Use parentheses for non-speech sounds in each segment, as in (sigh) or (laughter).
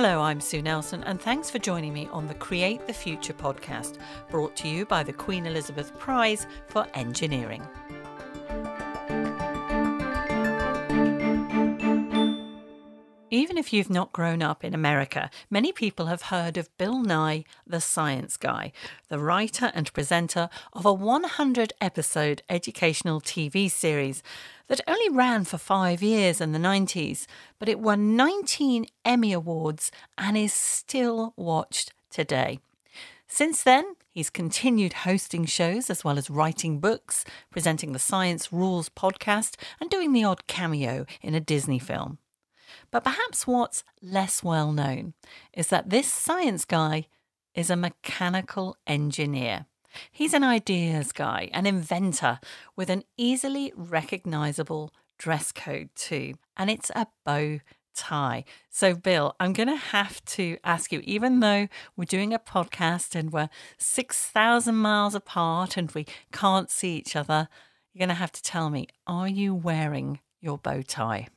Hello, I'm Sue Nelson, and thanks for joining me on the Create the Future podcast, brought to you by the Queen Elizabeth Prize for Engineering. Even if you've not grown up in America, many people have heard of Bill Nye, the Science Guy, the writer and presenter of a 100 episode educational TV series that only ran for five years in the 90s, but it won 19 Emmy Awards and is still watched today. Since then, he's continued hosting shows as well as writing books, presenting the Science Rules podcast, and doing the odd cameo in a Disney film. But perhaps what's less well known is that this science guy is a mechanical engineer. He's an ideas guy, an inventor with an easily recognizable dress code too, and it's a bow tie. So, Bill, I'm going to have to ask you, even though we're doing a podcast and we're 6,000 miles apart and we can't see each other, you're going to have to tell me, are you wearing your bow tie?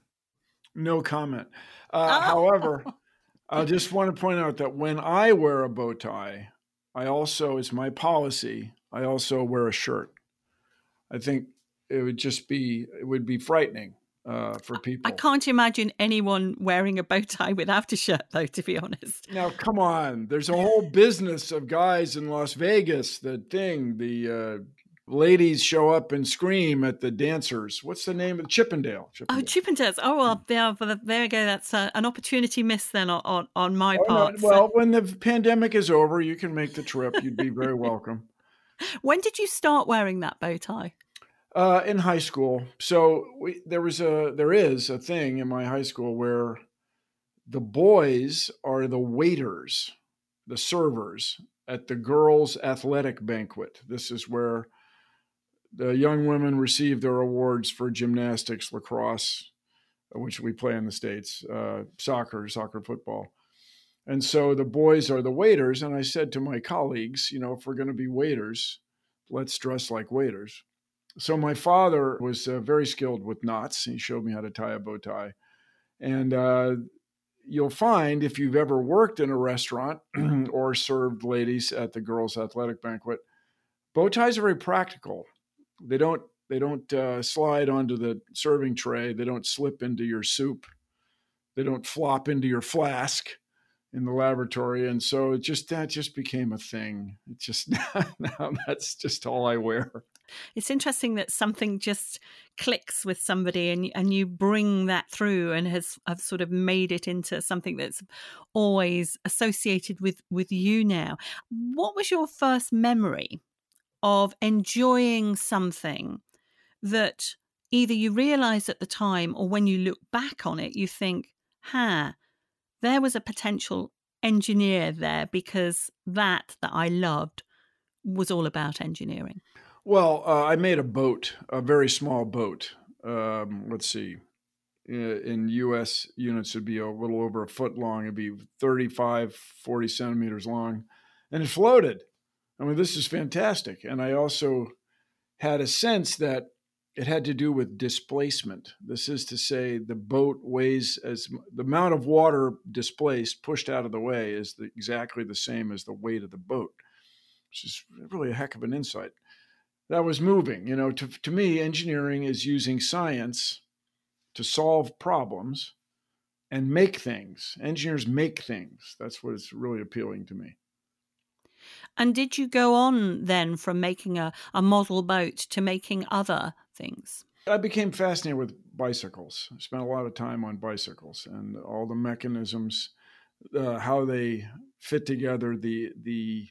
No comment. Uh, oh. However, (laughs) I just want to point out that when I wear a bow tie, I also, it's my policy, I also wear a shirt. I think it would just be, it would be frightening uh, for people. I can't imagine anyone wearing a bow tie without a shirt, though, to be honest. Now, come on. There's a whole business of guys in Las Vegas, the thing, the uh, ladies show up and scream at the dancers. What's the name of Chippendale? Chippendale. Oh, Chippendales. Oh well, yeah. Well, there we go. That's uh, an opportunity missed then on on my oh, part. No, well, when the pandemic is over, you can make the trip. You'd be very welcome. (laughs) when did you start wearing that bow tie? Uh, in high school. So we, there was a there is a thing in my high school where the boys are the waiters, the servers at the girls' athletic banquet. This is where the young women receive their awards for gymnastics, lacrosse, which we play in the States, uh, soccer, soccer football. And so the boys are the waiters. And I said to my colleagues, you know, if we're going to be waiters, let's dress like waiters. So my father was uh, very skilled with knots. He showed me how to tie a bow tie. And uh, you'll find if you've ever worked in a restaurant (clears throat) or served ladies at the girls' athletic banquet, bow ties are very practical. They don't they don't uh, slide onto the serving tray. They don't slip into your soup. They don't flop into your flask in the laboratory. And so it just that just became a thing. It just (laughs) now that's just all I wear. It's interesting that something just clicks with somebody and and you bring that through and has have sort of made it into something that's always associated with with you now. What was your first memory of enjoying something that either you realize at the time or when you look back on it, you think, ha, there was a potential engineer there because that that I loved was all about engineering. Well, uh, I made a boat, a very small boat. Um, let's see, in U.S. units, it'd be a little over a foot long. It'd be 35, 40 centimeters long, and it floated. I mean, this is fantastic. And I also had a sense that it had to do with displacement. This is to say, the boat weighs as the amount of water displaced, pushed out of the way, is the, exactly the same as the weight of the boat, which is really a heck of an insight. That was moving. You know, to, to me, engineering is using science to solve problems and make things. Engineers make things. That's what is really appealing to me. And did you go on then from making a, a model boat to making other things? I became fascinated with bicycles. I spent a lot of time on bicycles and all the mechanisms, uh, how they fit together, the the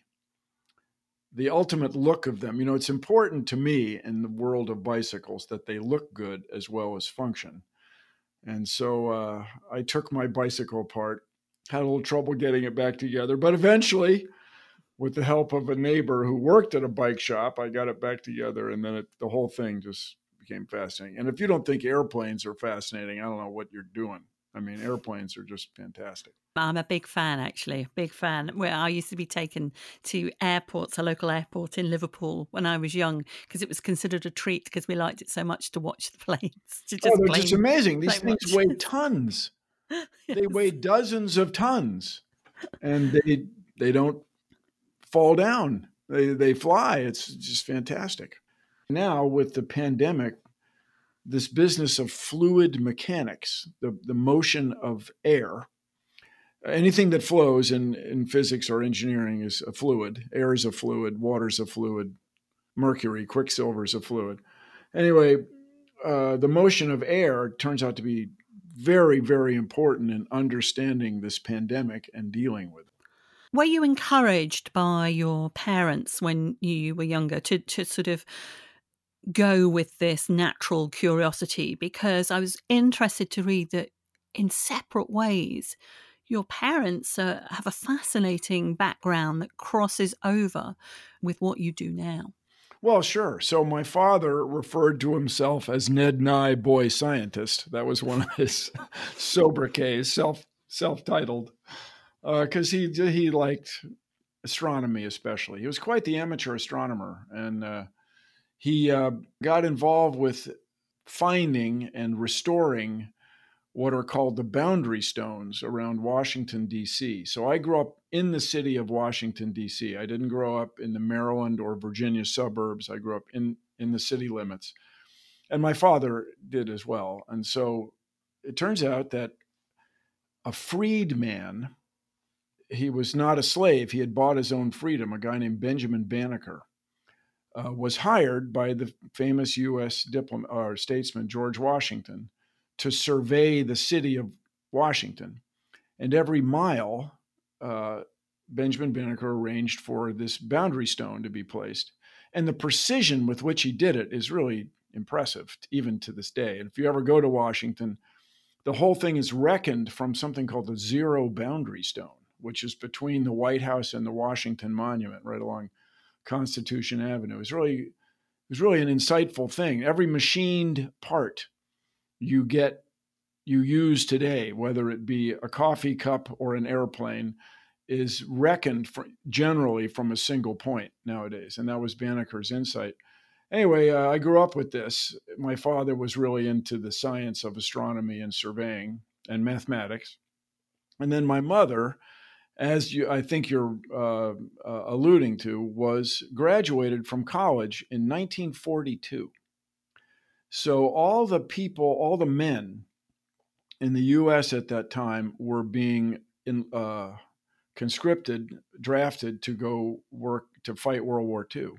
the ultimate look of them. You know, it's important to me in the world of bicycles that they look good as well as function. And so uh, I took my bicycle apart, had a little trouble getting it back together, but eventually with the help of a neighbor who worked at a bike shop, I got it back together, and then it, the whole thing just became fascinating. And if you don't think airplanes are fascinating, I don't know what you're doing. I mean, airplanes are just fantastic. I'm a big fan, actually, big fan. Where I used to be taken to airports, a local airport in Liverpool when I was young, because it was considered a treat because we liked it so much to watch the (laughs) planes. To oh, just oh, they're just amazing. These things weigh tons. (laughs) They weigh dozens of tons, and they they don't fall down. They they fly. It's just fantastic. Now with the pandemic, this business of fluid mechanics, the, the motion of air, anything that flows in, in physics or engineering is a fluid. Air is a fluid, water is a fluid, mercury, quicksilver is a fluid. Anyway, uh, the motion of air turns out to be very, very important in understanding this pandemic and dealing with it. Were you encouraged by your parents when you were younger to, to sort of go with this natural curiosity? Because I was interested to read that in separate ways, your parents uh, have a fascinating background that crosses over with what you do now. Well, sure. So my father referred to himself as Ned Nye Boy Scientist. That was one of his (laughs) sobriquets, self self titled because uh, he he liked astronomy especially. He was quite the amateur astronomer, and uh, he uh, got involved with finding and restoring what are called the boundary stones around Washington D.C. So I grew up in the city of Washington D.C. I didn't grow up in the Maryland or Virginia suburbs. I grew up in in the city limits, and my father did as well. And so it turns out that a freed man he was not a slave. He had bought his own freedom. A guy named Benjamin Banneker uh, was hired by the famous U.S. diplomat or statesman George Washington to survey the city of Washington. And every mile, uh, Benjamin Banneker arranged for this boundary stone to be placed. And the precision with which he did it is really impressive, even to this day. And if you ever go to Washington, the whole thing is reckoned from something called the zero boundary stone which is between the White House and the Washington Monument, right along Constitution Avenue. It's really it was really an insightful thing. Every machined part you get you use today, whether it be a coffee cup or an airplane, is reckoned for, generally from a single point nowadays, and that was Banneker's insight. Anyway, uh, I grew up with this. My father was really into the science of astronomy and surveying and mathematics, and then my mother as you, I think you're uh, uh, alluding to, was graduated from college in 1942. So all the people, all the men in the U.S. at that time were being in, uh, conscripted, drafted to go work to fight World War II.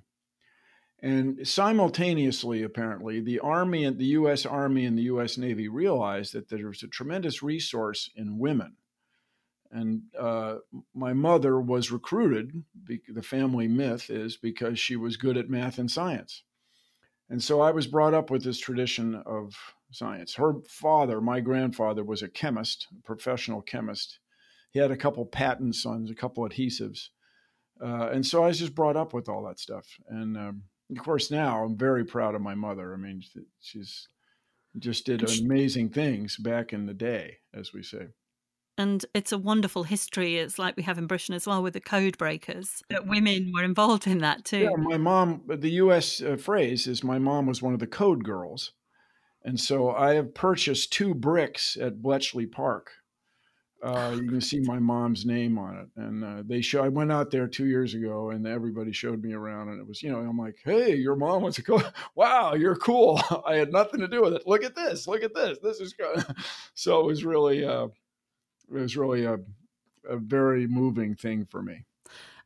And simultaneously, apparently, the Army and the U.S. Army and the U.S. Navy realized that there was a tremendous resource in women and uh, my mother was recruited, the family myth is because she was good at math and science. And so I was brought up with this tradition of science. Her father, my grandfather, was a chemist, a professional chemist. He had a couple patents on a couple adhesives. Uh, and so I was just brought up with all that stuff. And um, of course, now I'm very proud of my mother. I mean, she's just did amazing things back in the day, as we say and it's a wonderful history. It's like we have in Britain as well with the code breakers. That women were involved in that too. Yeah, my mom. The U.S. Uh, phrase is my mom was one of the code girls, and so I have purchased two bricks at Bletchley Park. Uh, you can see my mom's name on it, and uh, they show. I went out there two years ago, and everybody showed me around, and it was, you know, I'm like, "Hey, your mom was a co- (laughs) wow, you're cool." (laughs) I had nothing to do with it. Look at this. Look at this. This is good. (laughs) so it was really, uh, was really a, a very moving thing for me.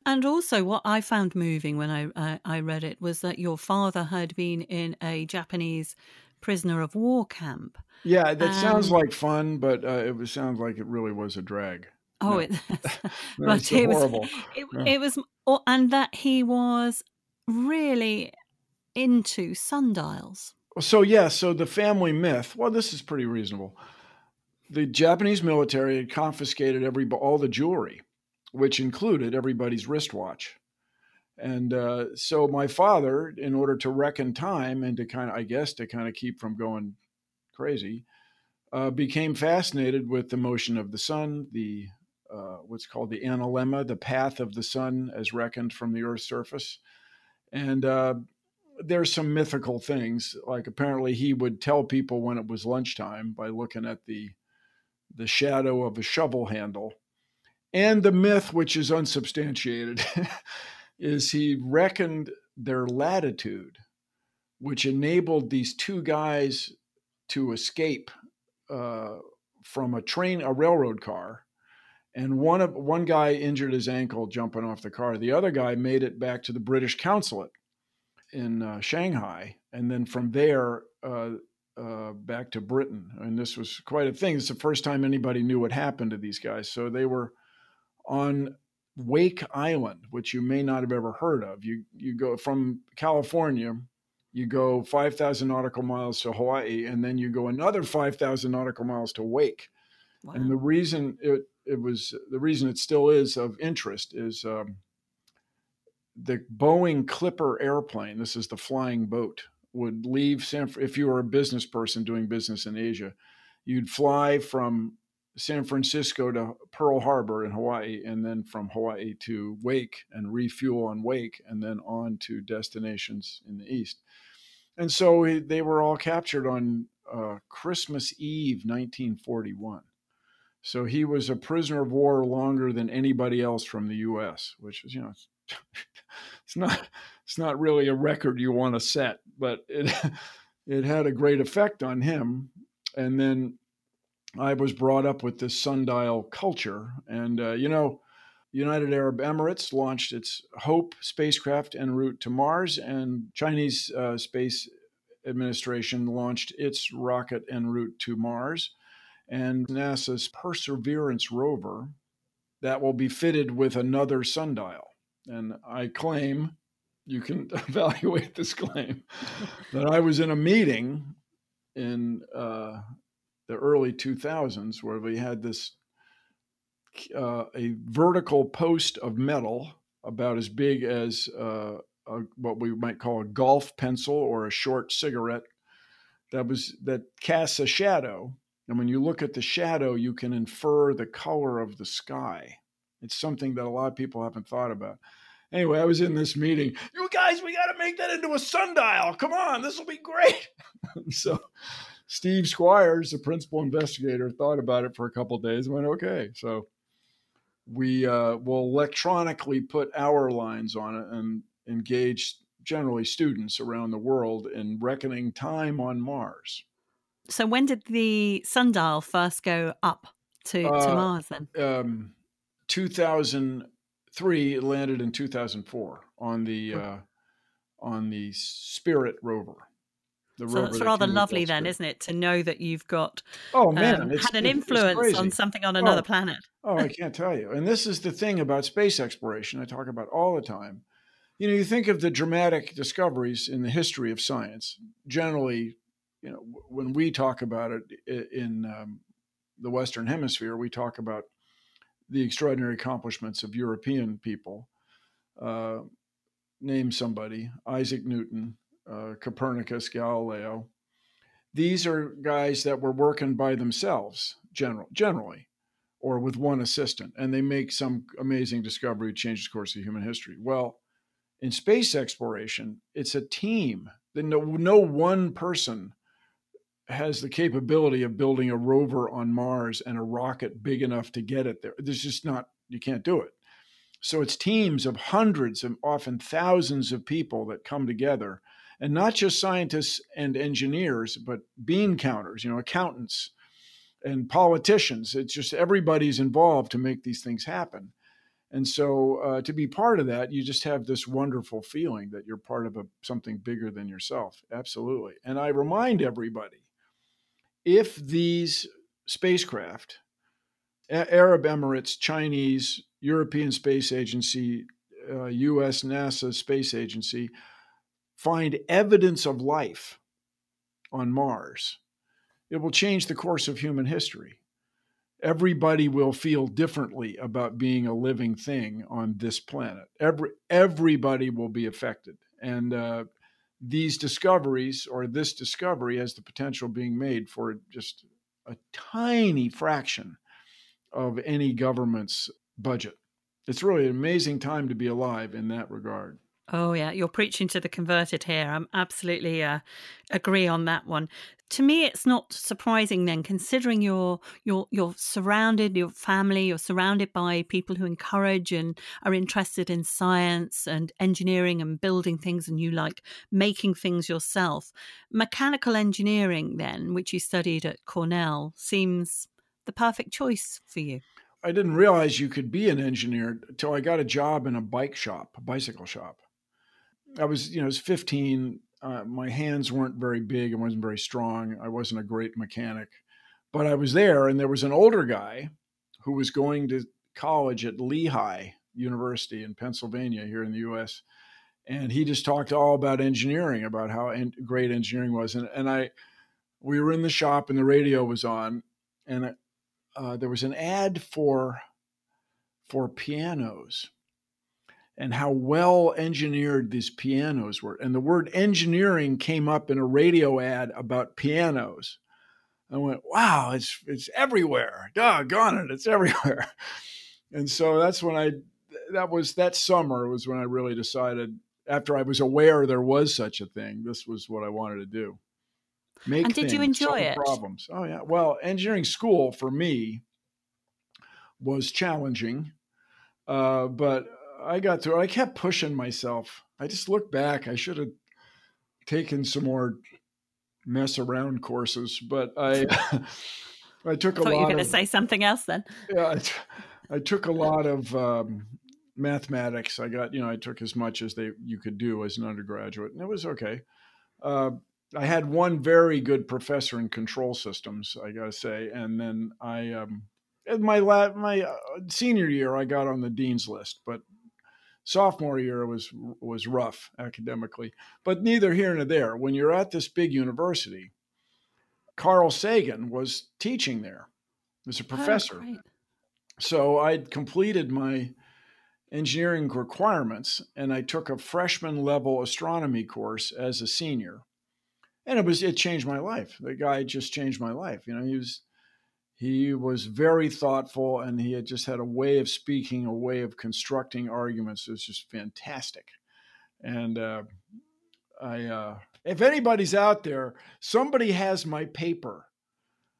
And also, what I found moving when I, I, I read it was that your father had been in a Japanese prisoner of war camp. Yeah, that sounds like fun, but uh, it was, sounds like it really was a drag. Oh, no. it, (laughs) (laughs) but it horrible. was it, yeah. it was, and that he was really into sundials. So yeah, so the family myth. Well, this is pretty reasonable the Japanese military had confiscated every all the jewelry, which included everybody's wristwatch. And uh, so my father, in order to reckon time and to kind of, I guess, to kind of keep from going crazy, uh, became fascinated with the motion of the sun, the uh, what's called the analemma, the path of the sun as reckoned from the Earth's surface. And uh, there's some mythical things, like apparently he would tell people when it was lunchtime by looking at the the shadow of a shovel handle. And the myth, which is unsubstantiated, (laughs) is he reckoned their latitude, which enabled these two guys to escape uh, from a train, a railroad car. And one of one guy injured his ankle jumping off the car. The other guy made it back to the British consulate in uh, Shanghai, and then from there uh, uh, back to Britain. And this was quite a thing. It's the first time anybody knew what happened to these guys. So they were on Wake Island, which you may not have ever heard of. You you go from California, you go 5,000 nautical miles to Hawaii, and then you go another 5,000 nautical miles to Wake. Wow. And the reason it it was the reason it still is of interest is um, the Boeing Clipper airplane. This is the flying boat would leave San. If you were a business person doing business in Asia, you'd fly from San Francisco to Pearl Harbor in Hawaii, and then from Hawaii to Wake and refuel on Wake, and then on to destinations in the east. And so they were all captured on uh, Christmas Eve, 1941. So he was a prisoner of war longer than anybody else from the U.S., which is, you know, it's not it's not really a record you want to set, but it (laughs) it had a great effect on him. And then I was brought up with this sundial culture, and uh, you know, United Arab Emirates launched its Hope spacecraft en route to Mars, and Chinese uh, Space Administration launched its rocket en route to Mars, and NASA's Perseverance rover that will be fitted with another sundial. And I claim, you can (laughs) evaluate this claim, that I was in a meeting in uh, the early 2000s where we had this uh, a vertical post of metal about as big as uh, a, what we might call a golf pencil or a short cigarette that was that casts a shadow. And when you look at the shadow you can infer the color of the sky it's something that a lot of people haven't thought about anyway i was in this meeting you guys we got to make that into a sundial come on this will be great (laughs) so Steve Squyres, the principal investigator, thought about it for a couple days and went, okay. So we uh, will electronically put our lines on it and engage generally students around the world in reckoning time on Mars. So when did the sundial first go up to, to uh, Mars then? Um, 2003, it landed in 2004 on the uh, on the Spirit rover. The so that's rather lovely, then, isn't it, to know that you've got oh man um, had an influence on something on another oh, planet. oh, I (laughs) can't tell you. And this is the thing about space exploration. I talk about all the time. You know, you think of the dramatic discoveries in the history of science. Generally, you know, when we talk about it in um, the Western Hemisphere, we talk about the extraordinary accomplishments of European people. Uh, name somebody: Isaac Newton, uh, Copernicus, Galileo. These are guys that were working by themselves, general, generally, or with one assistant, and they make some amazing discovery that changes the course of human history. Well, in space exploration, it's a team. No, no one person has the capability of building a rover on Mars and a rocket big enough to get it there. There's just not, you can't do it. So it's teams of hundreds and often thousands of people that come together and not just scientists and engineers, but bean counters, you know, accountants and politicians. It's just everybody's involved to make these things happen. And so uh, to be part of that, you just have this wonderful feeling that you're part of a, something bigger than yourself. Absolutely. And I remind everybody if these spacecraft, Arab Emirates, Chinese, European Space Agency, uh, US NASA Space Agency, find evidence of life on Mars, it will change the course of human history. Everybody will feel differently about being a living thing on this planet. Every, everybody will be affected. And uh, these discoveries, or this discovery, has the potential being made for just a tiny fraction of any government's budget. It's really an amazing time to be alive in that regard. Oh yeah, you're preaching to the converted here. I'm absolutely uh, agree on that one. To me, it's not surprising then, considering you're you're you're surrounded, your family, you're surrounded by people who encourage and are interested in science and engineering and building things, and you like making things yourself. Mechanical engineering, then, which you studied at Cornell, seems the perfect choice for you. I didn't realize you could be an engineer until I got a job in a bike shop, a bicycle shop. I was, you know, I was 15. Uh, my hands weren't very big. I wasn't very strong. I wasn't a great mechanic, but I was there, and there was an older guy who was going to college at Lehigh University in Pennsylvania here in the U.S. And he just talked all about engineering, about how en- great engineering was. And, and I, we were in the shop, and the radio was on, and uh, there was an ad for for pianos and how well engineered these pianos were. And the word engineering came up in a radio ad about pianos. I went, wow, it's it's everywhere. Doggone it, it's everywhere. (laughs) And so that's when I that was that summer was when I really decided after I was aware there was such a thing, this was what I wanted to do. Make and did things, you enjoy it? Problems. Oh yeah. Well, engineering school for me was challenging, uh, but I got through. I kept pushing myself. I just look back. I should have taken some more mess around courses, but I (laughs) I took I a lot. You were going to say something else then? Yeah, I, t- I took a lot of um, mathematics. I got you know I took as much as they you could do as an undergraduate, and it was okay. Uh, I had one very good professor in control systems, I got to say, and then I um, in my la- my uh, senior year I got on the dean's list, but sophomore year was was rough academically. But neither here nor there. When you're at this big university, Carl Sagan was teaching there as a oh, professor. Oh, so I'd completed my engineering requirements and I took a freshman level astronomy course as a senior. And it was it changed my life. The guy just changed my life. You know, he was he was very thoughtful and he had just had a way of speaking, a way of constructing arguments. It was just fantastic. And uh, I, uh, if anybody's out there, somebody has my paper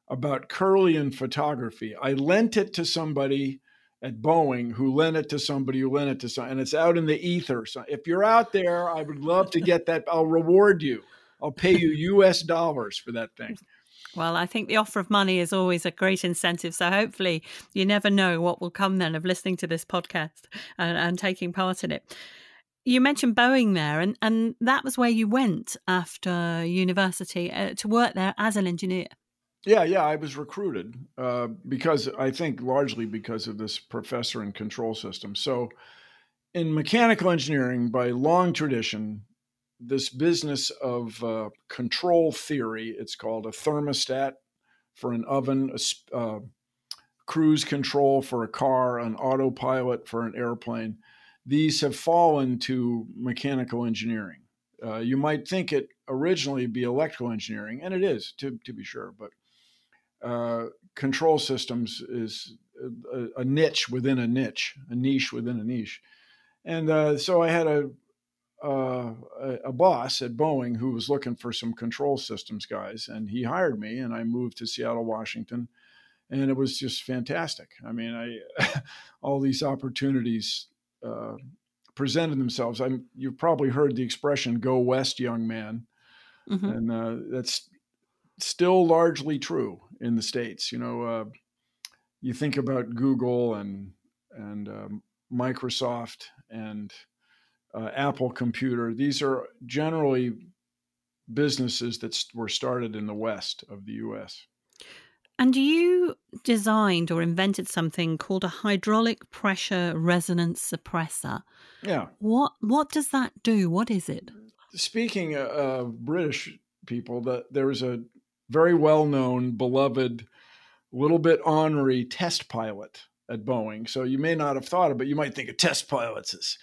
about Kirlian photography. I lent it to somebody at Boeing who lent it to somebody who lent it to some, and it's out in the ether. So if you're out there, I would love to get that. I'll reward you. I'll pay you U.S. dollars for that thing. Well, I think the offer of money is always a great incentive. So hopefully, you never know what will come then of listening to this podcast and, and taking part in it. You mentioned Boeing there, and, and that was where you went after university uh, to work there as an engineer. Yeah, yeah, I was recruited uh, because I think largely because of this professor in control systems. So, in mechanical engineering, by long tradition, this business of uh, control theory. It's called a thermostat for an oven, a uh, cruise control for a car, an autopilot for an airplane. These have fallen to mechanical engineering. Uh, you might think it originally be electrical engineering, and it is to, to be sure, but uh, control systems is a, a, niche within a niche, a niche within a niche. And uh, so I had a uh, a, a, boss at Boeing who was looking for some control systems guys, and he hired me, and I moved to Seattle, Washington, and it was just fantastic. I mean, I (laughs) all these opportunities uh, presented themselves. I'm you've probably heard the expression "Go West, young man," mm-hmm. and uh, that's still largely true in the states. You know, uh, you think about Google and and um, Microsoft and uh, Apple Computer. These are generally businesses that were started in the west of the US. And you designed or invented something called a hydraulic pressure resonance suppressor. Yeah. What what does that do? What is it? Speaking of British people, that there was a very well-known, beloved, little bit ornery test pilot at Boeing. So you may not have thought of it. But you might think of test pilots as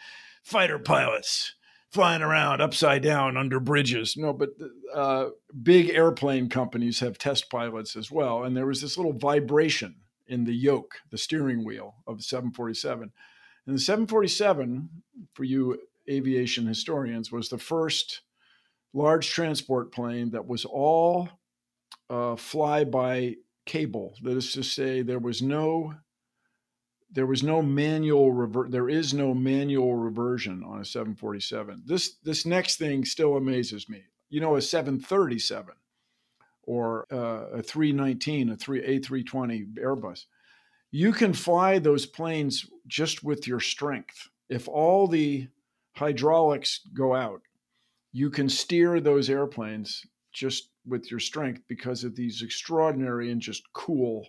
fighter pilots flying around upside down under bridges. No, but uh, big airplane companies have test pilots as well. And there was this little vibration in the yoke, the steering wheel of the 747. And the 747, for you aviation historians, was the first large transport plane that was all uh, fly by cable. That is to say, there was no there was no manual rever- there is no manual reversion on a 747 this this next thing still amazes me. You know a 737 or uh, a 319 a 3 a320 airbus you can fly those planes just with your strength. If all the hydraulics go out you can steer those airplanes just with your strength because of these extraordinary and just cool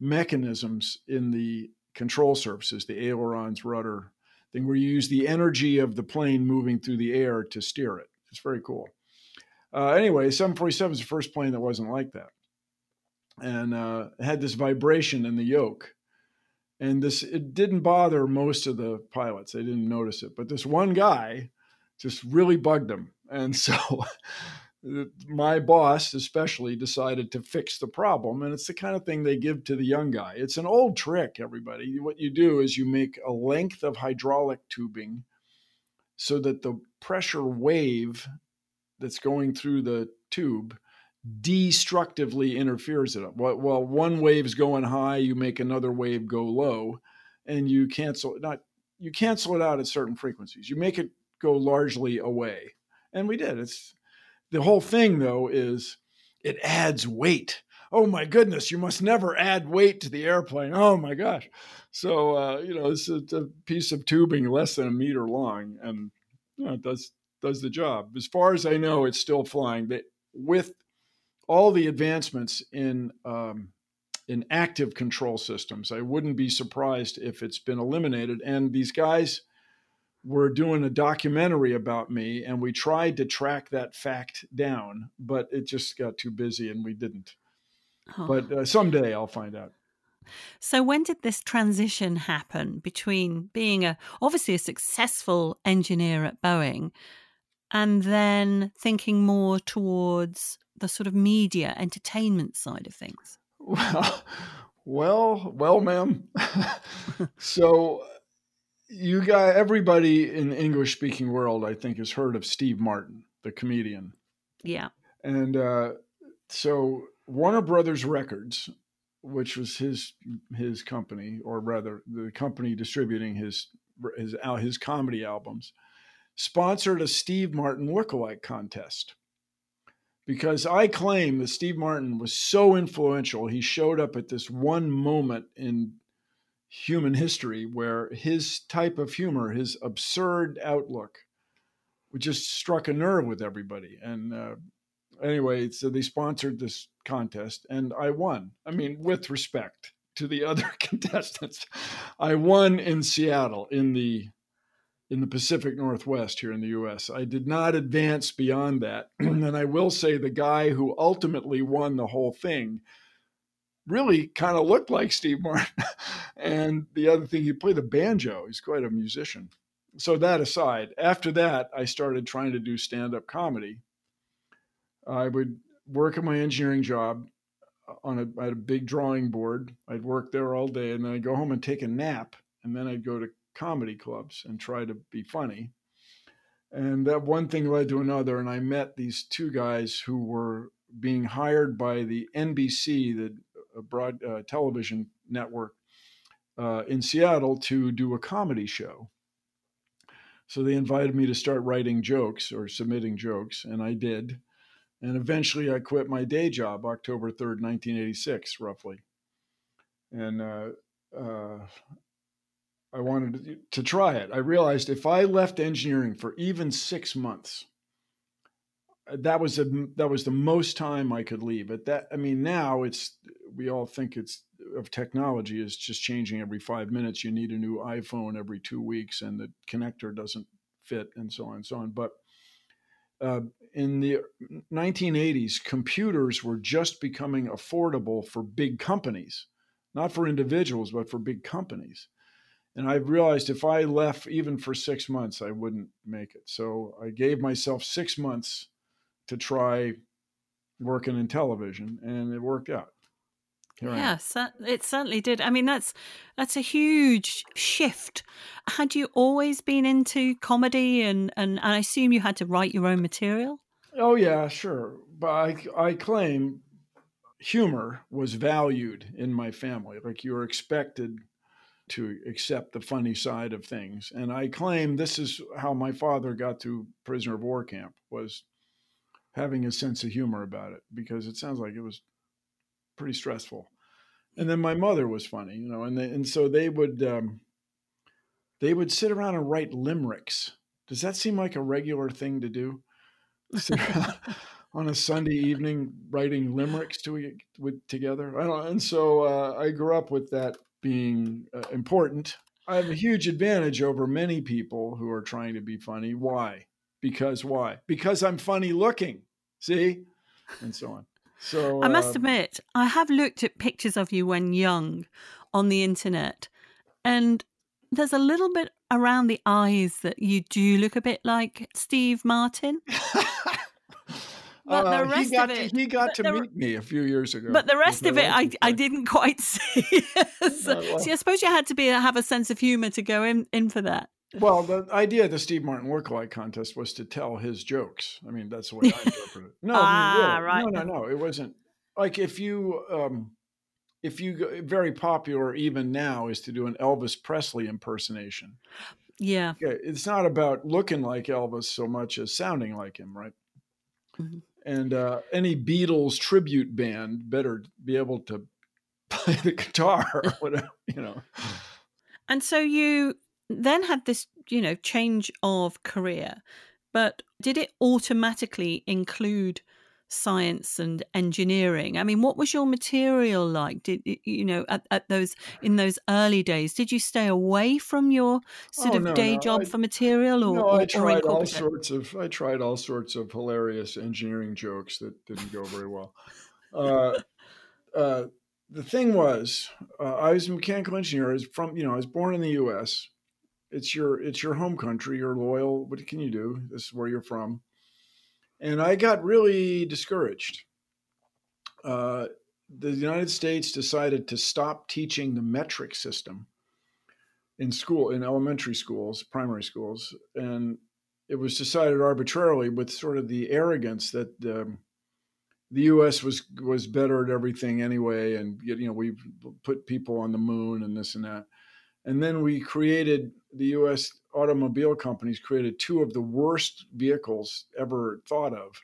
mechanisms in the control surfaces, the ailerons, rudder thing, where you use the energy of the plane moving through the air to steer it. It's very cool. Uh, anyway, 747 is the first plane that wasn't like that, and uh, had this vibration in the yoke. And this it didn't bother most of the pilots; they didn't notice it. But this one guy just really bugged them, and (laughs) so my boss especially decided to fix the problem and it's the kind of thing they give to the young guy. It's an old trick everybody. What you do is you make a length of hydraulic tubing so that the pressure wave that's going through the tube destructively interferes it. Well one wave's going high you make another wave go low and you cancel not you cancel it out at certain frequencies. You make it go largely away. And we did. It's the whole thing, though, is it adds weight. Oh my goodness, you must never add weight to the airplane. Oh my gosh. So, uh, you know, it's a, a, piece of tubing less than a meter long and you know, it does, does the job. As far as I know, it's still flying. But with all the advancements in, um, in active control systems, I wouldn't be surprised if it's been eliminated. And these guys, were doing a documentary about me and we tried to track that fact down but it just got too busy and we didn't. Oh. but uh, someday i'll find out. So when did this transition happen between being a obviously a successful engineer at boeing and then thinking more towards the sort of media entertainment side of things? (laughs) Well well well ma'am. (laughs) So you got everybody in the English speaking world, I think, has heard of Steve Martin, the comedian. Yeah. And uh, so Warner Brothers Records, which was his his company, or rather the company distributing his his his comedy albums, sponsored a Steve Martin lookalike contest. Because I claim that Steve Martin was so influential, he showed up at this one moment in human history where his type of humor, his absurd outlook, just struck a nerve with everybody. And uh, anyway, so they sponsored this contest, and I won. I mean, with respect to the (laughs) other contestants, I won in Seattle in the in the Pacific Northwest here in the U.S. I did not advance beyond that, (clears throat) and I will say the guy who ultimately won the whole thing really kind of looked like Steve Martin. (laughs) and the other thing, he played the banjo. He's quite a musician. So that aside, after that, I started trying to do stand-up comedy. I would work at my engineering job uh, on a, had a big drawing board. I'd work there all day, and then I'd go home and take a nap, and then I'd go to comedy clubs and try to be funny. And that one thing led to another, and I met these two guys who were being hired by the NBC, the a broad uh, television network uh, in Seattle to do a comedy show. So they invited me to start writing jokes or submitting jokes, and I did. And eventually I quit my day job October 3rd, 1986, roughly. And uh, uh, I wanted to, to try it. I realized if I left engineering for even six months, that was a that was the most time I could leave. But that I mean now it's we all think it's of technology is just changing every five minutes. You need a new iPhone every two weeks, and the connector doesn't fit, and so on and so on. But uh, in the 1980s, computers were just becoming affordable for big companies, not for individuals, but for big companies. And I realized if I left even for six months, I wouldn't make it. So I gave myself six months to try working in television, and it worked out. Yes, it certainly did. I mean, that's that's a huge shift. Had you always been into comedy, and, and, and I assume you had to write your own material? Oh yeah, sure. But I, I claim humor was valued in my family. Like you were expected to accept the funny side of things. And I claim this is how my father got to prisoner of war camp was having a sense of humor about it because it sounds like it was pretty stressful. And then my mother was funny, you know, and they, and so they would um, they would sit around and write limericks. Does that seem like a regular thing to do? (laughs) on a Sunday evening writing limericks to with together. I don't, and so uh, I grew up with that being uh, important. I have a huge advantage over many people who are trying to be funny. Why? Because why? Because I'm funny looking. See, and so on. So I must uh, admit, I have looked at pictures of you when young on the internet, and there's a little bit around the eyes that you do look a bit like Steve Martin. (laughs) But uh, the rest he got of it, to, he got to the, meet me a few years ago. But the rest of it, I, I didn't quite (laughs) see. so, See, I suppose you had to be have a sense of humor to go in, in for that. Well, the idea of the Steve Martin lookalike contest was to tell his jokes. I mean, that's the way I interpret it. No, ah, mean, right. no, no, no. It wasn't like if you, um, if you very popular even now is to do an Elvis Presley impersonation. Yeah, it's not about looking like Elvis so much as sounding like him, right? Mm-hmm and uh, any Beatles tribute band better be able to (laughs) play the guitar or whatever, you know. And so you then had this, you know, change of career, but did it automatically include science and engineering. I mean, what was your material like? Did you know at, at those in those early days? Did you stay away from your sort oh, of no, day no. job I, for material, or, no? Or, I tried all sorts of I tried all sorts of hilarious engineering jokes that didn't go very well. Uh, uh, the thing was, uh, I was a mechanical engineer. I was from you know I was born in the U.S. It's your it's your home country. You're loyal. What can you do? This is where you're from and I got really discouraged. Uh, the United States decided to stop teaching the metric system in school, in elementary schools, primary schools, and it was decided arbitrarily with sort of the arrogance that um, the U.S. was was better at everything anyway, and you know we put people on the moon and this and that, and then we created the U.S automobile companies created two of the worst vehicles ever thought of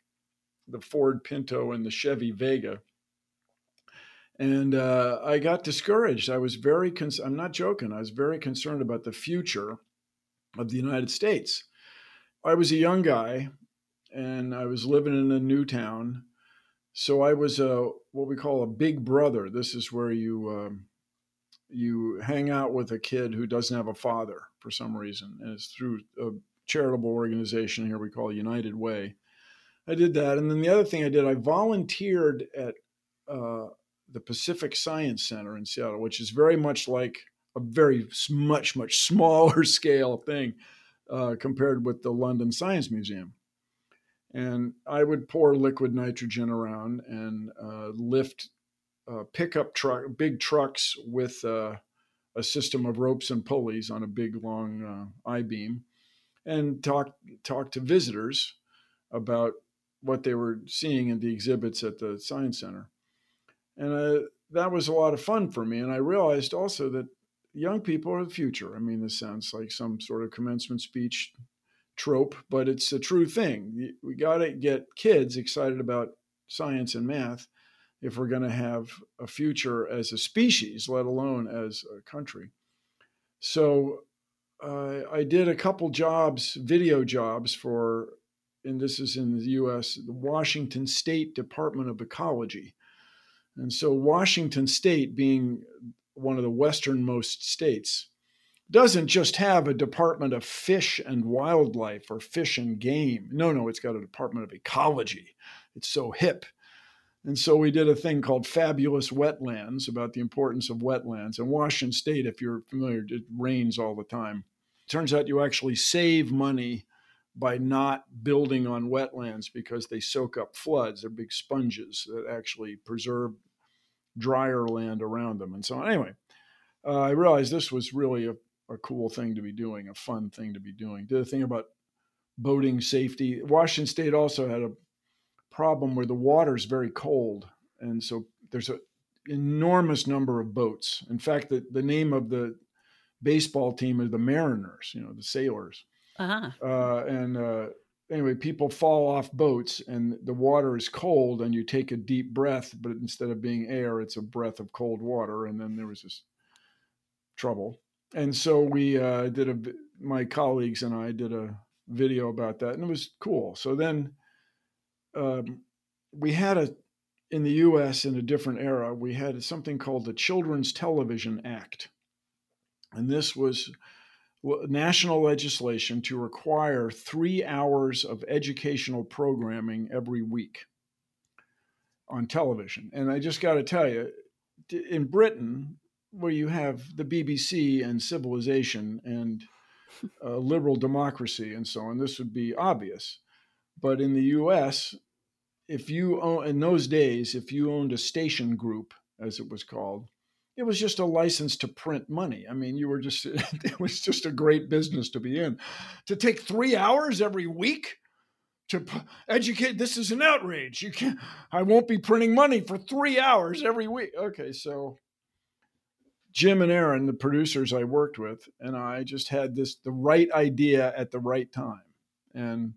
the Ford Pinto and the Chevy Vega. And uh, I got discouraged. I was very, con- I'm not joking, I was very concerned about the future of the United States. I was a young guy and I was living in a new town. So I was a what we call a big brother. This is where you um, you hang out with a kid who doesn't have a father for some reason, and it's through a charitable organization here we call United Way. I did that, and then the other thing I did, I volunteered at uh, the Pacific Science Center in Seattle, which is very much like a very much much (laughs) smaller scale thing uh, compared with the London Science Museum. And I would pour liquid nitrogen around and uh, lift uh, pickup truck, big trucks with uh, a system of ropes and pulleys on a big long uh, I beam, and talk talk to visitors about what they were seeing in the exhibits at the science center, and uh, that was a lot of fun for me. And I realized also that young people are the future. I mean, this sounds like some sort of commencement speech trope, but it's a true thing. We got to get kids excited about science and math if we're going to have a future as a species, let alone as a country. So uh, I did a couple jobs, video jobs for, and this is in the US, the Washington State Department of Ecology. And so Washington State, being one of the westernmost states, doesn't just have a department of fish and wildlife or fish and game. No, no, it's got a department of ecology. It's so hip. And so we did a thing called Fabulous Wetlands about the importance of wetlands. And Washington State, if you're familiar, it rains all the time. Turns out you actually save money by not building on wetlands because they soak up floods. They're big sponges that actually preserve drier land around them and so. Anyway, uh, I realized this was really a, a cool thing to be doing, a fun thing to be doing. Did a thing about boating safety. Washington State also had a problem where the water is very cold, and so there's an enormous number of boats. In fact, the, the name of the baseball team is the Mariners, you know, the sailors. Uh-huh. Uh, and uh, anyway, people fall off boats and the water is cold, and you take a deep breath, but instead of being air, it's a breath of cold water. And then there was this trouble. And so we uh, did a, my colleagues and I did a video about that, and it was cool. So then um, we had a, in the US in a different era, we had something called the Children's Television Act. And this was national legislation to require three hours of educational programming every week on television. And I just got to tell you, in Britain, where you have the BBC and civilization and uh, liberal democracy and so on, this would be obvious. But in the US, if you own, in those days, if you owned a station group, as it was called, it was just a license to print money. I mean, you were just, (laughs) it was just a great business to be in. To take three hours every week to educate, this is an outrage. You can't, I won't be printing money for three hours every week. Okay, so Jim and Aaron, the producers I worked with, and I just had this, the right idea at the right time. And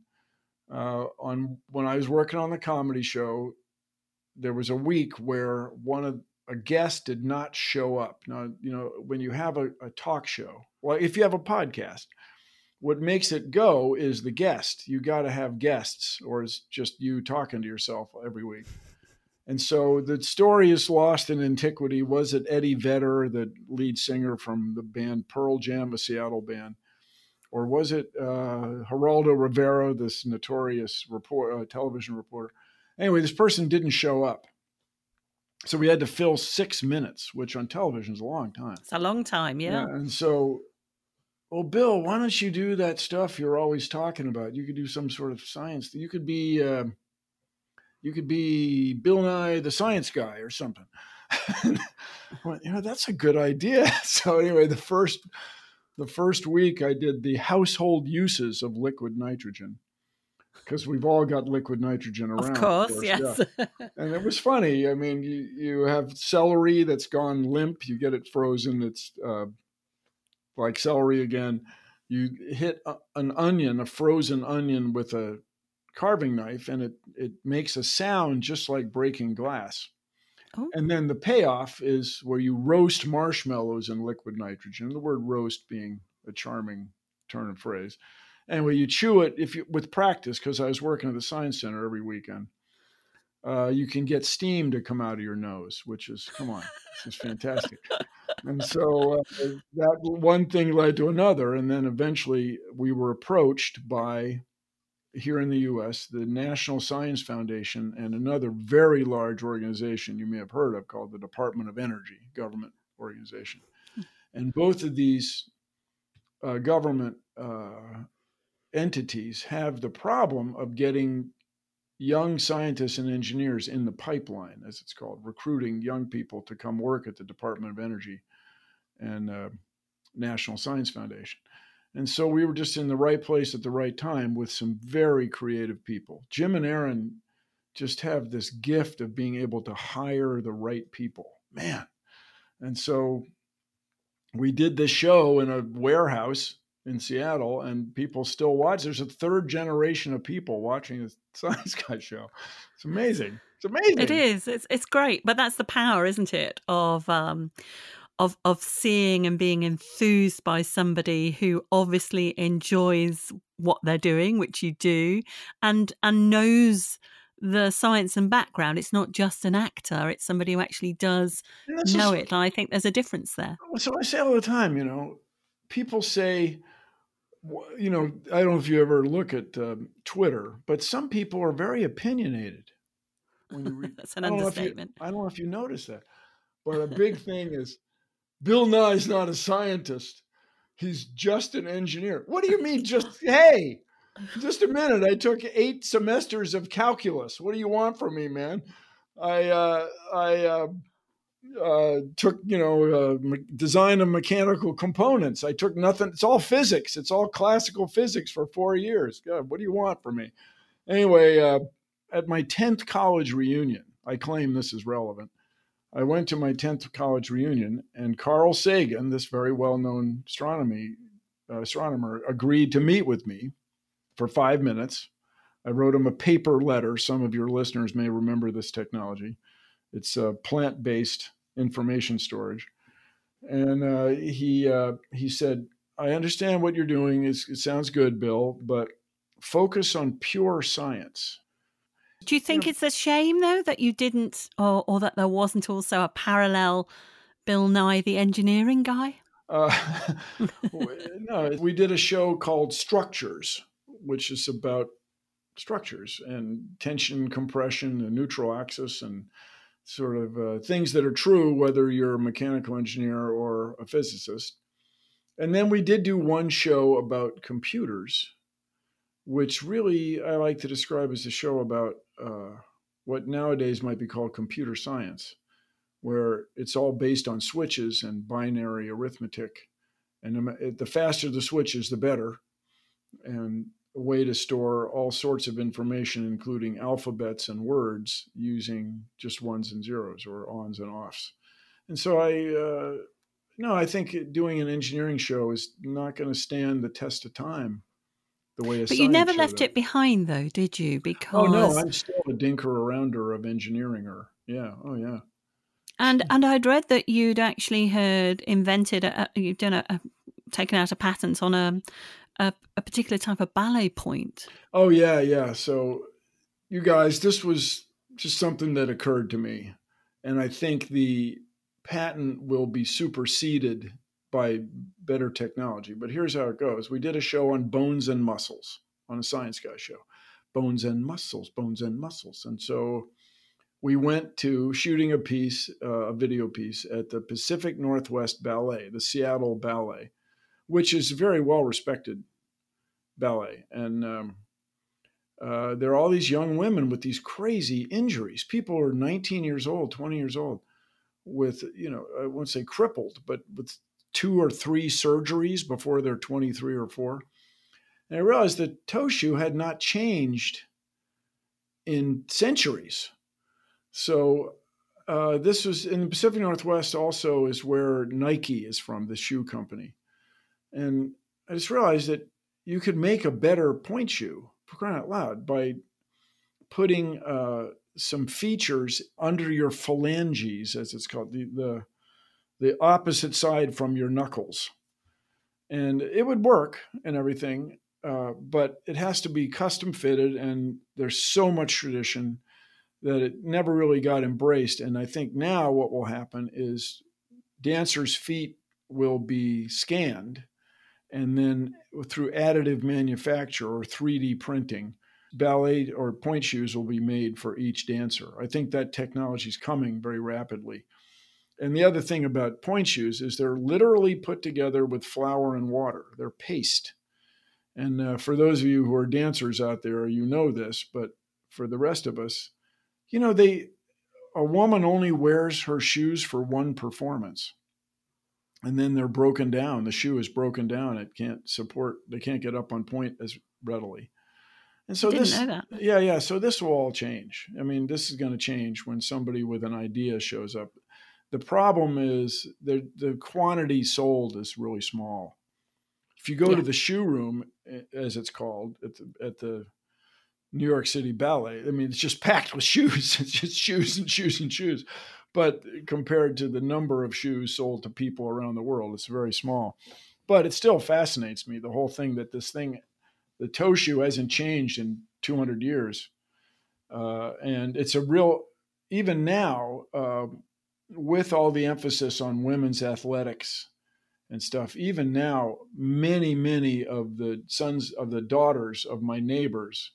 uh, on when I was working on the comedy show, there was a week where one of a guest did not show up. Now, you know, when you have a, a, talk show, well, if you have a podcast, what makes it go is the guest. You got to have guests, or it's just you talking to yourself every week. And so the story is lost in antiquity. Was it Eddie Vedder, the lead singer from the band Pearl Jam, a Seattle band? Or was it uh, Geraldo Rivera, this notorious report, uh, television reporter? Anyway, this person didn't show up. So we had to fill six minutes, which on television is a long time. It's a long time, yeah. yeah and so, well, Bill, why don't you do that stuff you're always talking about? You could do some sort of science. You could be, uh, you could be Bill Nye the Science Guy or something. (laughs) well, you know, that's a good idea. (laughs) So anyway, the first, the first week I did the household uses of liquid nitrogen because we've all got liquid nitrogen around. Of course, of course yes. Yeah. and it was funny. I mean, you, you have celery that's gone limp, you get it frozen, it's uh, like celery again. You hit a, an onion, a frozen onion, with a carving knife, and it, it makes a sound just like breaking glass. Oh. And then the payoff is where you roast marshmallows in liquid nitrogen, the word roast being a charming turn of phrase And anyway, you chew it if you with practice because I was working at the science center every weekend. Uh, you can get steam to come out of your nose, which is come on, this is fantastic. and so uh, that one thing led to another, and then eventually we were approached by here in the U.S. the National Science Foundation and another very large organization you may have heard of called the Department of Energy, government organization, hmm. and both of these uh, government uh, entities have the problem of getting young scientists and engineers in the pipeline, as it's called, recruiting young people to come work at the Department of Energy and uh, National Science Foundation. And so we were just in the right place at the right time with some very creative people. Jim and Aaron just have this gift of being able to hire the right people. Man. And so we did this show in a warehouse in Seattle, and people still watch. There's a third generation of people watching the (laughs) Science Guy show. It's amazing. It's amazing. It is. It's it's great, but that's the power, isn't it? Of um, of of seeing and being enthused by somebody who obviously enjoys what they're doing, which you do, and and knows the science and background. It's not just an actor; it's somebody who actually does know just, it. And I think there's a difference there. So I say all the time, you know, people say you know, I don't know if you ever look at um, Twitter, but some people are very opinionated. When you read, (laughs) That's an I understatement. You, I don't know if you notice that, but a big thing is Bill Nye's not a scientist; he's just an engineer. What do you mean? (laughs) Just hey, just a minute. I took eight semesters of calculus. What do you want from me, man? I uh, I uh, uh, took you know uh, design of mechanical components. I took nothing. It's all physics. It's all classical physics for four years. God, what do you want from me? Anyway, uh, at my tenth college reunion, I claim this is relevant. I went to my tenth college reunion, and Carl Sagan, this very well-known astronomy uh, astronomer, agreed to meet with me for five minutes. I wrote him a paper letter. Some of your listeners may remember this technology. It's a plant-based information storage. And uh, he uh, he said, "I understand what you're doing. It's, it sounds good, Bill, but focus on pure science." Do you think it's a shame though that you didn't, or or that there wasn't also a parallel Bill Nye the engineering guy? Uh, (laughs) no, we did a show called Structures, which is about structures and tension, compression, the neutral axis, and sort of uh, things that are true, whether you're a mechanical engineer or a physicist. And then we did do one show about computers, which really I like to describe as a show about uh, what nowadays might be called computer science, where it's all based on switches and binary arithmetic. And the faster the switches, the better. And a way to store all sorts of information, including alphabets and words, using just ones and zeros or ons and offs. And so I, uh, no, I think doing an engineering show is not going to stand the test of time the way. but you never left it behind, though, did you? Because oh no, I'm still a dinker arounder of engineering her. Yeah. Oh yeah. And and I'd read that you'd actually had invented a, you've done a, a taken out a patent on a a, a particular type of ballet pointe. Oh yeah, yeah. So you guys, this was just something that occurred to me, and I think the patent will be superseded by better technology. But here's how it goes: we did a show on bones and muscles on a Science Guy show, bones and muscles, bones and muscles, and so we went to shooting a piece, uh, a video piece at the Pacific Northwest Ballet, the Seattle Ballet, which is very well respected ballet. And um, uh, there are all these young women with these crazy injuries. People are 19 years old, 20 years old, with, you know, I won't say crippled, but with two or three surgeries before they're 23 or four. And I realized that toe shoe had not changed in centuries. So uh, this was in the Pacific Northwest also is where Nike is from, the shoe company. And I just realized that you could make a better pointe shoe for crying out loud by putting uh, some features under your phalanges, as it's called, the, the the opposite side from your knuckles, and it would work and everything. Uh, but it has to be custom fitted, and there's so much tradition that it never really got embraced. And I think now what will happen is dancers' feet will be scanned and then through additive manufacture or 3D printing, ballet or pointe shoes will be made for each dancer. I think that technology is coming very rapidly. And the other thing about pointe shoes is they're literally put together with flour and water. They're paste. And uh, for those of you who are dancers out there, you know this, but for the rest of us, you know, they a woman only wears her shoes for one performance and then they're broken down. The shoe is broken down. It can't support. They can't get up on pointe as readily. And so this, yeah, yeah. So this will all change. I mean, this is going to change when somebody with an idea shows up. The problem is the the quantity sold is really small. If you go yeah. to the shoe room, as it's called at the at the New York City Ballet, I mean, it's just packed with (laughs) shoes. It's just shoes and shoes and shoes but compared to the number of shoes sold to people around the world, it's very small. But it still fascinates me the whole thing that this thing, the toe shoe, hasn't changed in 200 years, uh, and it's a real. Even now, uh, with all the emphasis on women's athletics and stuff, even now, many, many of the sons of the daughters of my neighbors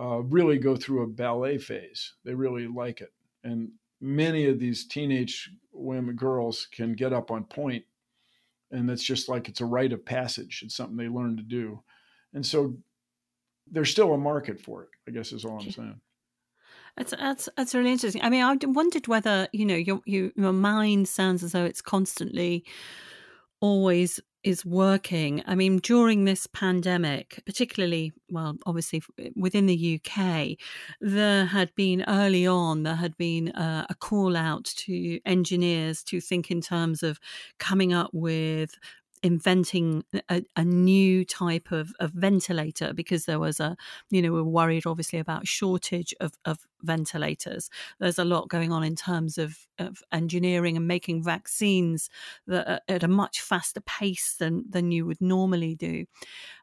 uh, really go through a ballet phase. They really like it, and many of these teenage women girls can get up on pointe and that's just like it's a rite of passage. It's something they learn to do. And so there's still a market for it i guess is all i'm saying That's, that's that's really interesting. I mean, I wondered whether you know your your, your mind sounds as though it's constantly always is working. I mean, during this pandemic, particularly, well, obviously within the UK, there had been early on, there had been a, a call out to engineers to think in terms of coming up with inventing a, a, new type of, of ventilator because there was a, you know, we are worried obviously about shortage of, of ventilators. There's a lot going on in terms of, of engineering and making vaccines at a much faster pace than, than you would normally do.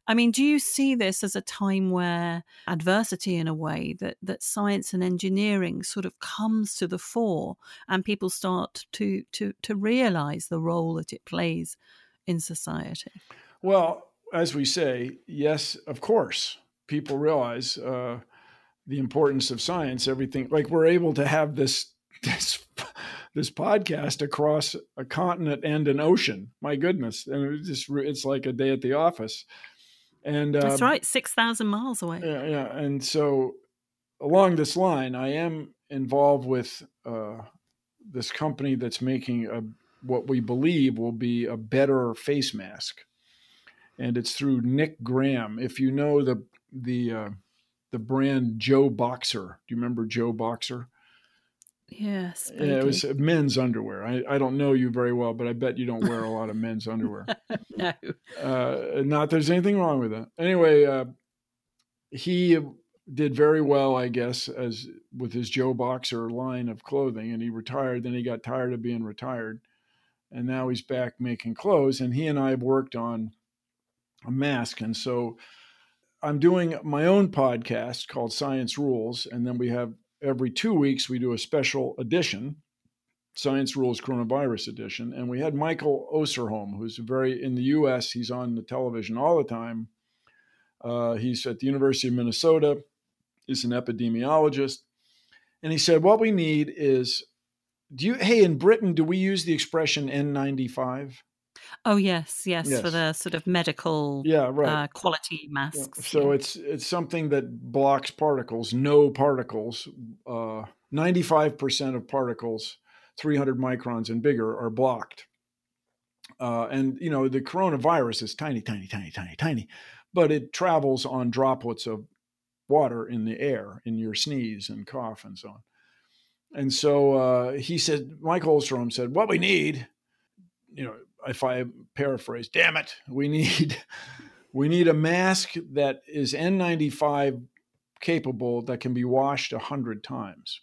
I mean, do you see this as a time where adversity, in a way, that, that science and engineering sort of comes to the fore and people start to, to, to realize the role that it plays in society? Well, as we say, yes, of course, people realize uh, the importance of science. Everything like we're able to have this (laughs) this this podcast across a continent and an ocean. My goodness, and it's just it's like a day at the office. And uh, that's right, six thousand miles away. Yeah, yeah, and so along this line, I am involved with uh, this company that's making a what we believe will be a better face mask, and it's through Nick Graham. If you know the the uh, the brand Joe Boxer, do you remember Joe Boxer? Yes. Yeah, it was men's underwear. I, I don't know you very well, but I bet you don't wear a lot of (laughs) men's underwear. (laughs) no. Uh, not there's anything wrong with that. Anyway, uh, he did very well, I guess, as with his Joe Boxer line of clothing, and he retired. Then he got tired of being retired, and now he's back making clothes. And he and I have worked on a mask, and so I'm doing my own podcast called Science Rules, and then we have every two weeks we do a special edition, Science Rules Coronavirus Edition, and we had Michael Osterholm, who's very in the U.S. He's on the television all the time. Uh, he's at the University of Minnesota. He's an epidemiologist, and he said, "What we need is do you hey in britain do we use the expression n95 oh yes yes, yes. for the sort of medical yeah right uh, quality masks yeah. so yeah. it's it's something that blocks particles no particles uh, 95% of particles 300 microns and bigger are blocked uh, and you know the coronavirus is tiny tiny tiny tiny tiny but it travels on droplets of water in the air in your sneeze and cough and so on and so uh, he said, Mike Osterholm said, what we need, you know, if I paraphrase, damn it, we need (laughs) we need a mask that is N95 capable that can be washed 100 times.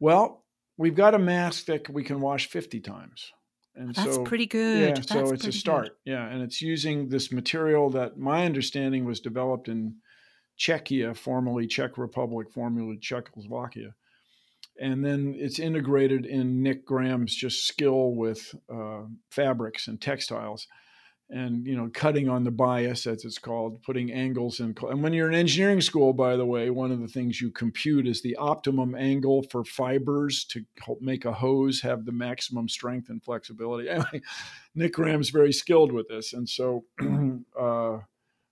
Well, we've got a mask that we can wash 50 times. And That's so, pretty good. Yeah, That's so it's a start. Good. Yeah, and it's using this material that my understanding was developed in Czechia, formerly Czech Republic, formerly Czechoslovakia and then it's integrated in Nick Graham's just skill with uh, fabrics and textiles, and you know, cutting on the bias as it's called, putting angles in. And when you're in engineering school, by the way, one of the things you compute is the optimum angle for fibers to make a hose have the maximum strength and flexibility. (laughs) Anyway, Nick Graham's very skilled with this, and so (clears throat) uh,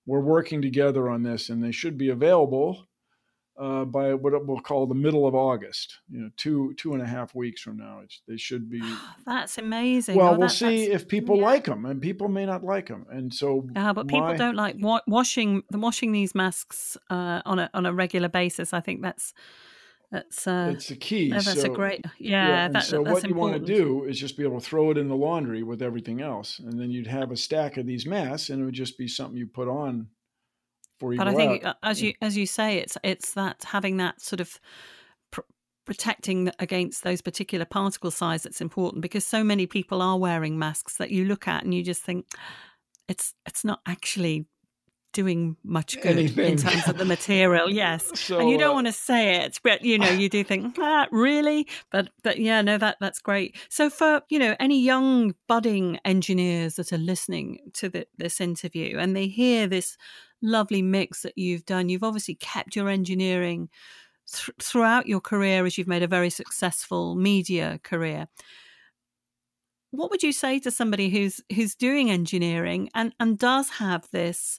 we're working together on this, and they should be available uh, by what we'll call the middle of August. You know, two two and a half weeks from now, it's, they should be. That's amazing. Well, oh, we'll see if people yeah. like them, and people may not like them, and so. But people don't like wa- washing the washing these masks uh, on a on a regular basis. I think that's. That's uh, it's the key. that's so, a great, yeah. yeah that, so what you important. want to do is just be able to throw it in the laundry with everything else, and then you'd have a stack of these masks, and it would just be something you put on but I think, out. as you as you say, it's it's that having that sort of pr- protecting against those particular particle size that's important because so many people are wearing masks that you look at and you just think it's it's not actually doing much good Anything. in terms of the material yes so, (laughs) and you don't uh, want to say it but you know you do think (laughs) ah, really but but yeah no that that's great so for you know any young budding engineers that are listening to the, this interview and they hear this lovely mix that you've done. You've obviously kept your engineering th- throughout your career as you've made a very successful media career. What would you say to somebody who's who's doing engineering and and does have this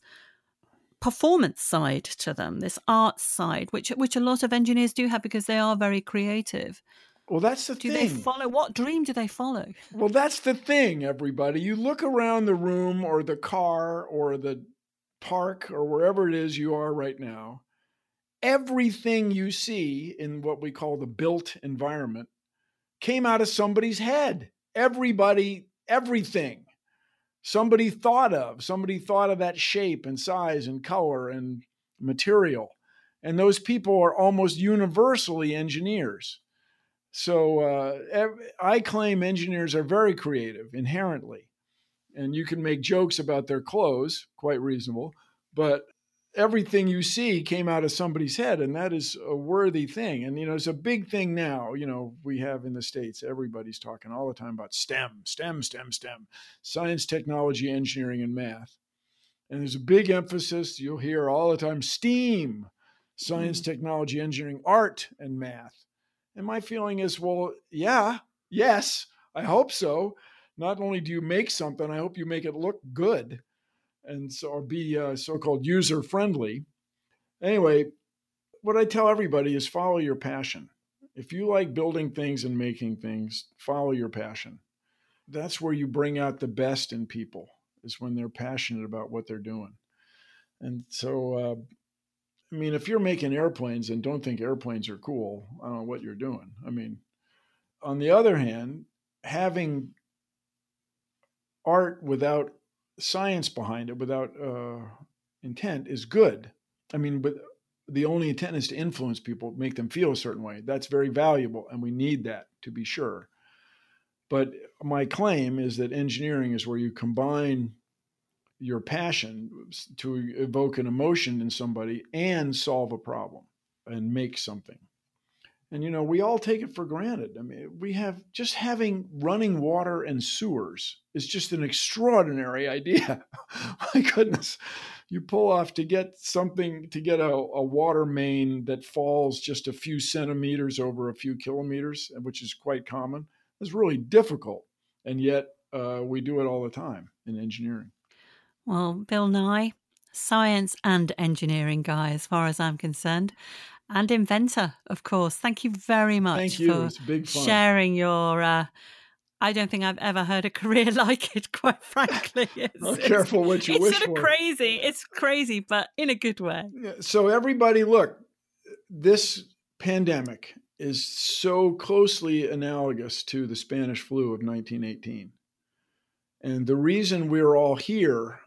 performance side to them, this art side, which which a lot of engineers do have because they are very creative. Well, that's the do thing. Do they follow what dream do they follow? Well, that's the thing, everybody. You look around the room or the car or the park or wherever it is you are right now. Everything you see in what we call the built environment came out of somebody's head. Everybody, everything somebody thought of. Somebody thought of that shape and size and color and material. And those people are almost universally engineers. So uh, I claim engineers are very creative inherently. And you can make jokes about their clothes, quite reasonable. But everything you see came out of somebody's head and that is a worthy thing. And you know it's a big thing now you know we have in the states everybody's talking all the time about stem stem stem stem science technology engineering and math. And there's a big emphasis you'll hear all the time steam science mm-hmm. technology engineering art and math. And my feeling is well yeah yes i hope so. Not only do you make something i hope you make it look good and so or be uh, so-called user friendly. Anyway, what I tell everybody is follow your passion. If you like building things and making things, follow your passion. That's where you bring out the best in people is when they're passionate about what they're doing. And so, uh, I mean, if you're making airplanes and don't think airplanes are cool, I don't know what you're doing. I mean, on the other hand, having art without science behind it without uh, intent is good. I mean, but the only intent is to influence people, make them feel a certain way. That's very valuable, and we need that to be sure. But my claim is that engineering is where you combine your passion to evoke an emotion in somebody and solve a problem and make something. And you know, we all take it for granted. I mean, we have just having running water and sewers is just an extraordinary (laughs) idea. My goodness. You pull off to get something to get a, a, water main that falls just a few centimeters over a few kilometers, which is quite common. It's really difficult. And yet uh, we do it all the time in engineering. Well, Bill Nye, science and engineering guy, as far as I'm concerned and inventor, of course. Thank you very much you. for sharing your. Uh, I don't think I've ever heard a (laughs) career like it. Quite (laughs) frankly, it's, oh, careful what you it's wish sort of for. crazy. It's crazy, but in a good way. So everybody, look, this pandemic is so closely analogous to the Spanish flu of 1918. And the reason we're all here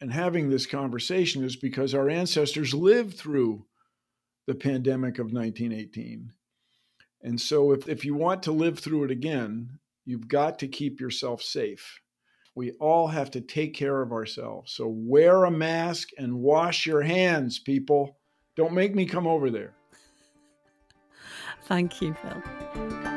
and having this conversation is because our ancestors lived through the pandemic of 1918. And so, if, if you want to live through it again, you've got to keep yourself safe. We all have to take care of ourselves. So, wear a mask and wash your hands, people. Don't make me come over there. Thank you, Phil.